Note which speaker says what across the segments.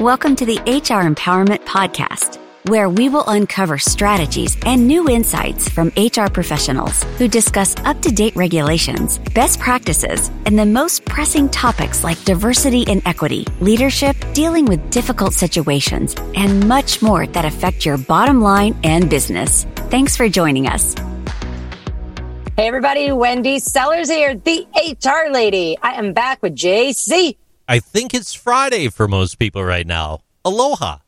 Speaker 1: Welcome to the HR Empowerment Podcast, where we will uncover strategies and new insights from HR professionals who discuss up to date regulations, best practices, and the most pressing topics like diversity and equity, leadership, dealing with difficult situations, and much more that affect your bottom line and business. Thanks for joining us.
Speaker 2: Hey, everybody, Wendy Sellers here, the HR lady. I am back with JC.
Speaker 3: I think it's Friday for most people right now. Aloha.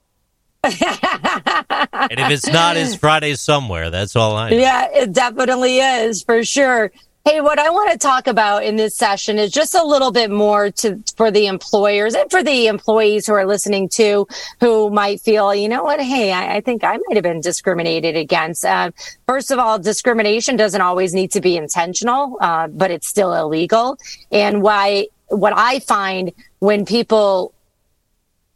Speaker 3: and if it's not, it's Friday somewhere. That's all I know.
Speaker 2: Yeah, it definitely is for sure. Hey, what I want to talk about in this session is just a little bit more to for the employers and for the employees who are listening to, who might feel, you know what? Hey, I, I think I might have been discriminated against. Uh, first of all, discrimination doesn't always need to be intentional, uh, but it's still illegal. And why what I find when people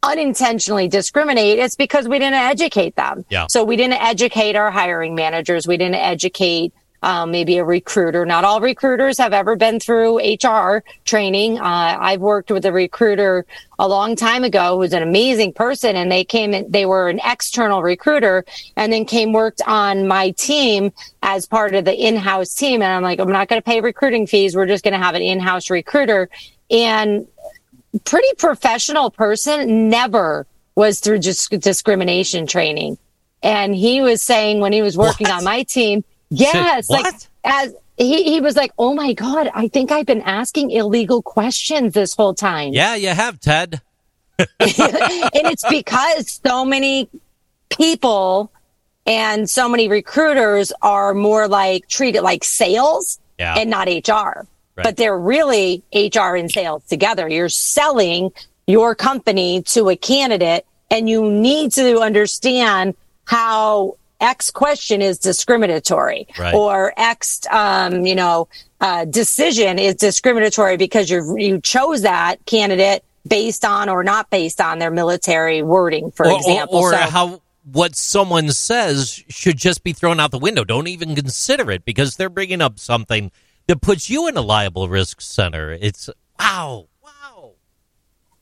Speaker 2: unintentionally discriminate, it's because we didn't educate them.
Speaker 3: Yeah.
Speaker 2: So we didn't educate our hiring managers. We didn't educate um, maybe a recruiter. Not all recruiters have ever been through HR training. Uh, I've worked with a recruiter a long time ago who was an amazing person and they came in, they were an external recruiter and then came worked on my team as part of the in-house team. And I'm like, I'm not going to pay recruiting fees. We're just going to have an in-house recruiter and pretty professional person never was through just discrimination training. And he was saying when he was working
Speaker 3: What?
Speaker 2: on my team, yes, like as he, he was like, Oh my God, I think I've been asking illegal questions this whole time.
Speaker 3: Yeah, you have, Ted.
Speaker 2: and it's because so many people and so many recruiters are more like treated like sales
Speaker 3: Yeah.
Speaker 2: and not HR.
Speaker 3: Right.
Speaker 2: But they're really HR and sales together. You're selling your company to a candidate and you need to understand how X question is discriminatory
Speaker 3: Right.
Speaker 2: or X, um, you know, uh, decision is discriminatory because you you chose that candidate based on or not based on their military wording, for
Speaker 3: or, or-
Speaker 2: example.
Speaker 3: or
Speaker 2: So-
Speaker 3: how what someone says should just be thrown out the window. Don't even consider it because they're bringing up something that puts you in a liable risk center. It's wow, wow.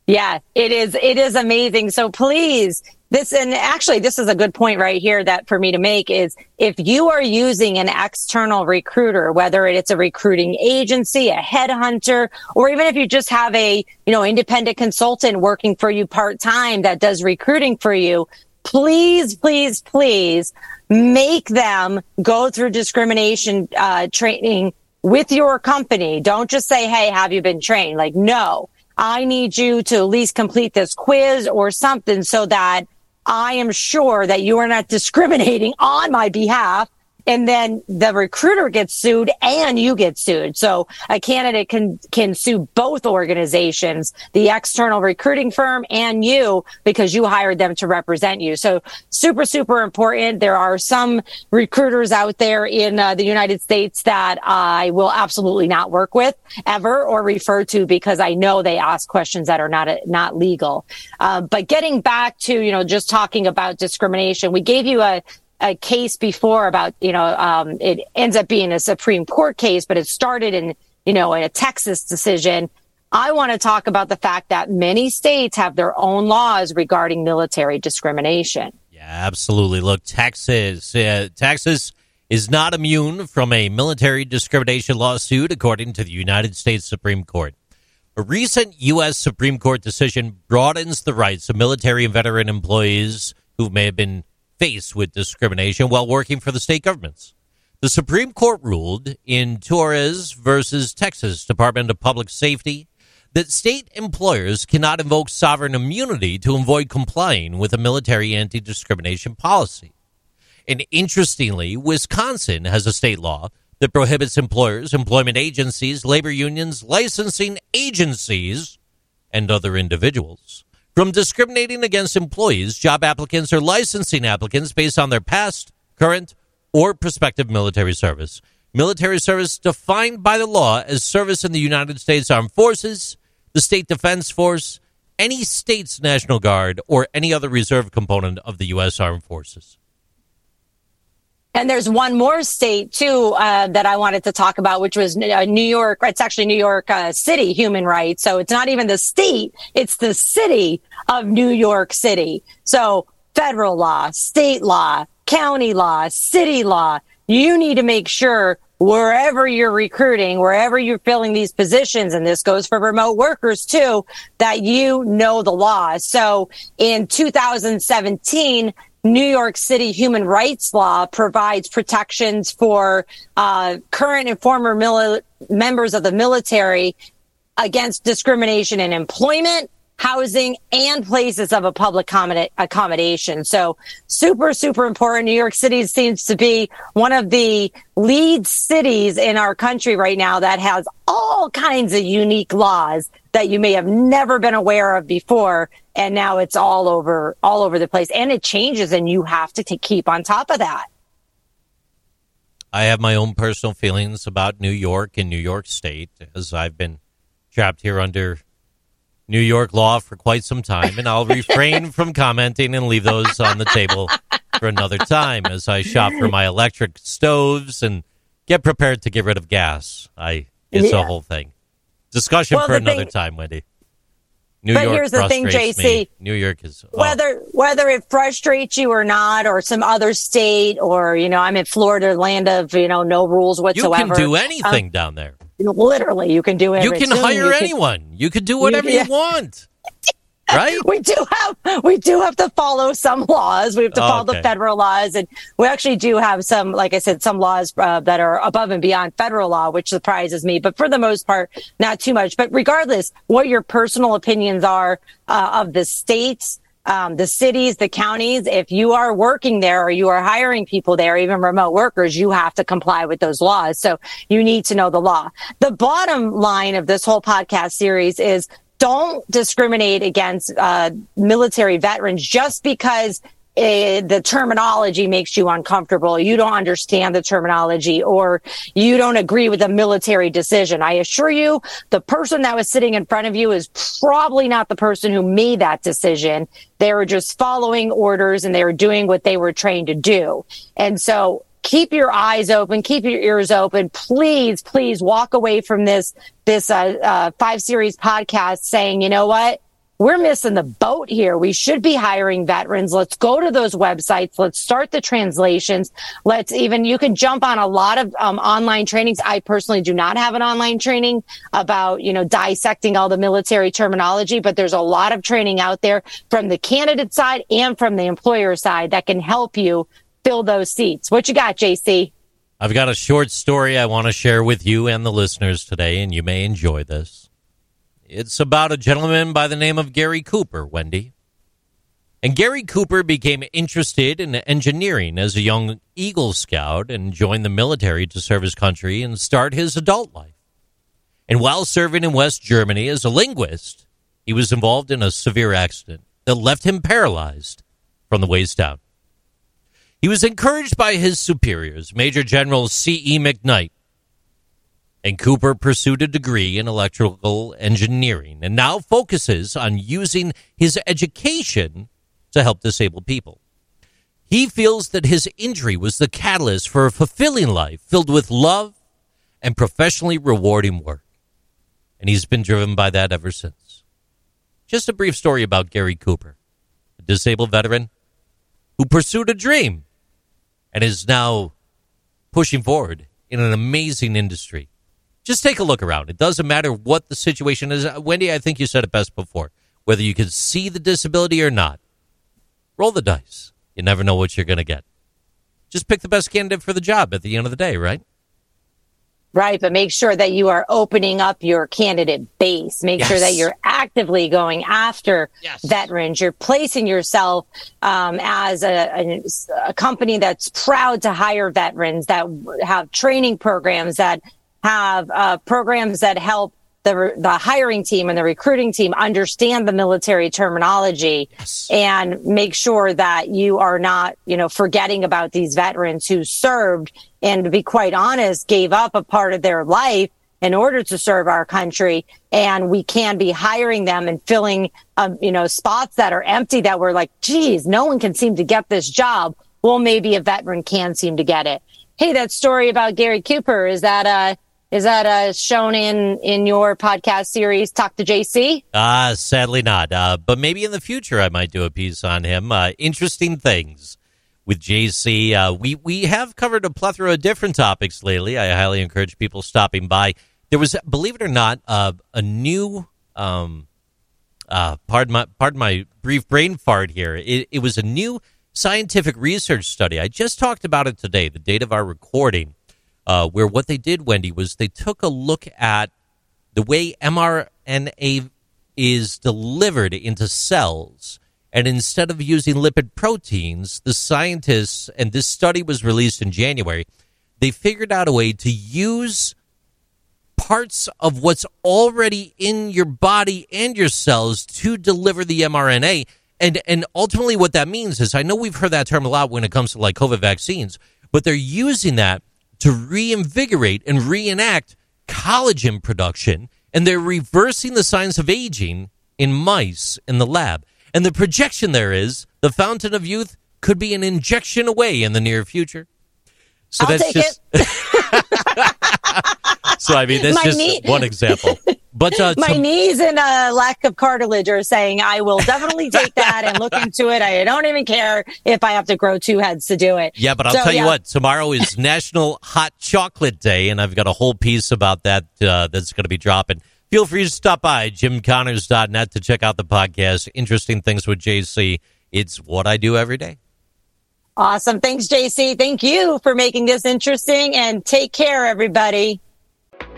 Speaker 2: Yeah, it is. It is amazing. So please, this, and actually, this is a good point right here that for me to make is if you are using an external recruiter, whether it's a recruiting agency, a headhunter, or even if you just have a, you know, independent consultant working for you part time that does recruiting for you, please, please, please make them go through discrimination uh, training with your company. Don't just say, Hey, have you been trained? Like, no, I need you to at least complete this quiz or something so that I am sure that you are not discriminating on my behalf. And then the recruiter gets sued and you get sued. So a candidate can, can sue both organizations, the external recruiting firm and you because you hired them to represent you. So super, super important. There are some recruiters out there in uh, the United States that I will absolutely not work with ever or refer to because I know they ask questions that are not, not legal. Uh, but getting back to, you know, just talking about discrimination, we gave you a, a case before about, you know, um, it ends up being a Supreme Court case, but it started in, you know, in a Texas decision. I want to talk about the fact that many states have their own laws regarding military discrimination.
Speaker 3: Yeah, absolutely. Look, Texas, uh, Texas is not immune from a military discrimination lawsuit, according to the United States Supreme Court. A recent U.S. Supreme Court decision broadens the rights of military and veteran employees who may have been faced with discrimination while working for the state governments. The Supreme Court ruled in Torres versus Texas Department of Public Safety that state employers cannot invoke sovereign immunity to avoid complying with a military anti discrimination policy. And interestingly, Wisconsin has a state law that prohibits employers, employment agencies, labor unions, licensing agencies, and other individuals from discriminating against employees, job applicants, or licensing applicants based on their past, current, or prospective military service. Military service defined by the law as service in the United States Armed Forces, the State Defense Force, any state's National Guard, or any other reserve component of the U.S. Armed Forces.
Speaker 2: And there's one more state too uh, that I wanted to talk about, which was uh, New York. It's actually New York uh, City human rights. So it's not even the state; it's the city of New York City. So federal law, state law, county law, city law. You need to make sure wherever you're recruiting, wherever you're filling these positions, and this goes for remote workers too, that you know the law. So in 2017, New York City human rights law provides protections for uh, current and former mili- members of the military against discrimination in employment, housing, and places of a public accommodation. So super, super important. New York City seems to be one of the lead cities in our country right now that has all kinds of unique laws that you may have never been aware of before and now it's all over all over the place and it changes and you have to t- keep on top of that
Speaker 3: i have my own personal feelings about new york and new york state as i've been trapped here under new york law for quite some time and i'll refrain from commenting and leave those on the table for another time as i shop for my electric stoves and get prepared to get rid of gas i it's yeah. a whole thing discussion well, for another thing, time wendy New
Speaker 2: but
Speaker 3: York
Speaker 2: here's the thing, JC.
Speaker 3: Me. New York is
Speaker 2: oh. whether whether it frustrates you or not, or some other state, or you know, I'm in Florida, land of you know no rules whatsoever.
Speaker 3: You can do anything um, down there.
Speaker 2: Literally, you can do
Speaker 3: everything. You can hire you anyone. Can, you can do whatever you, yeah. you want. right?
Speaker 2: we do have we do have to follow some laws. We have to follow okay. the federal laws, and we actually do have some, like I said, some laws uh, that are above and beyond federal law, which surprises me. But for the most part, not too much. But regardless, what your personal opinions are uh, of the states. Um, the cities, the counties, if you are working there or you are hiring people there, even remote workers, you have to comply with those laws. So you need to know the law. The bottom line of this whole podcast series is don't discriminate against uh, military veterans just because uh, the terminology makes you uncomfortable. You don't understand the terminology or you don't agree with a military decision. I assure you, the person that was sitting in front of you is probably not the person who made that decision. They were just following orders and they were doing what they were trained to do. And so keep your eyes open, keep your ears open. Please, please walk away from this, this, uh, uh, five series podcast saying, you know what? We're missing the boat here. We should be hiring veterans. Let's go to those websites. Let's start the translations. Let's even, you can jump on a lot of um, online trainings. I personally do not have an online training about, you know, dissecting all the military terminology, but there's a lot of training out there from the candidate side and from the employer side that can help you fill those seats. What you got, JC?
Speaker 3: I've got a short story I want to share with you and the listeners today, and you may enjoy this. It's about a gentleman by the name of Gary Cooper, Wendy. And Gary Cooper became interested in engineering as a young Eagle Scout and joined the military to serve his country and start his adult life. And while serving in West Germany as a linguist, he was involved in a severe accident that left him paralyzed from the waist down. He was encouraged by his superiors, Major General C.E. McKnight, and Cooper pursued a degree in electrical engineering and now focuses on using his education to help disabled people. He feels that his injury was the catalyst for a fulfilling life filled with love and professionally rewarding work. And he's been driven by that ever since. Just a brief story about Gary Cooper, a disabled veteran who pursued a dream and is now pushing forward in an amazing industry. Just take a look around. It doesn't matter what the situation is. Wendy, I think you said it best before. Whether you can see the disability or not, roll the dice. You never know what you're going to get. Just pick the best candidate for the job at the end of the day, right?
Speaker 2: Right, but make sure that you are opening up your candidate base. Make yes. sure that you're actively going after yes. veterans. You're placing yourself um, as a, a, a, company that's proud to hire veterans, that have training programs, that have uh, programs that help the the hiring team and the recruiting team understand the military terminology yes. and make sure that you are not, you know, forgetting about these veterans who served and to be quite honest, gave up a part of their life in order to serve our country. And we can be hiring them and filling, um, you know, spots that are empty that we're like, geez, no one can seem to get this job. well, maybe a veteran can seem to get it. Hey, that story about Gary Cooper, is that, uh, is that uh, shown in in your podcast series, Talk to JC?
Speaker 3: Uh, sadly not. Uh, but maybe in the future I might do a piece on him. Uh, interesting things with JC. Uh, we we have covered a plethora of different topics lately. I highly encourage people stopping by. There was, believe it or not, uh, a new. Um, uh, pardon my pardon my brief brain fart here. It, it was a new scientific research study. I just talked about it today, the date of our recording uh, where what they did, Wendy, was they took a look at the way mRNA is delivered into cells. And instead of using lipid proteins, the scientists, and this study was released in January, they figured out a way to use parts of what's already in your body and your cells to deliver the mRNA. And, and ultimately, what that means is I know we've heard that term a lot when it comes to like COVID vaccines, but they're using that to reinvigorate and reenact collagen production, and they're reversing the signs of aging in mice in the lab. And the projection there is the fountain of youth could be an injection away in the near future.
Speaker 2: So I'll that's just
Speaker 3: So I mean, that's my just knee- one example. But uh,
Speaker 2: my knees and a lack of cartilage are saying I will definitely take that and look into it. I don't even care if I have to grow two heads to do it.
Speaker 3: Yeah, but I'll so, tell yeah. you what. Tomorrow is National Hot Chocolate Day, and I've got a whole piece about that uh, that's going to be dropping. Feel free to stop by jimconnors.net to check out the podcast. Interesting things with JC. It's what I do every day.
Speaker 2: Awesome. Thanks, JC. Thank you for making this interesting and take care, everybody.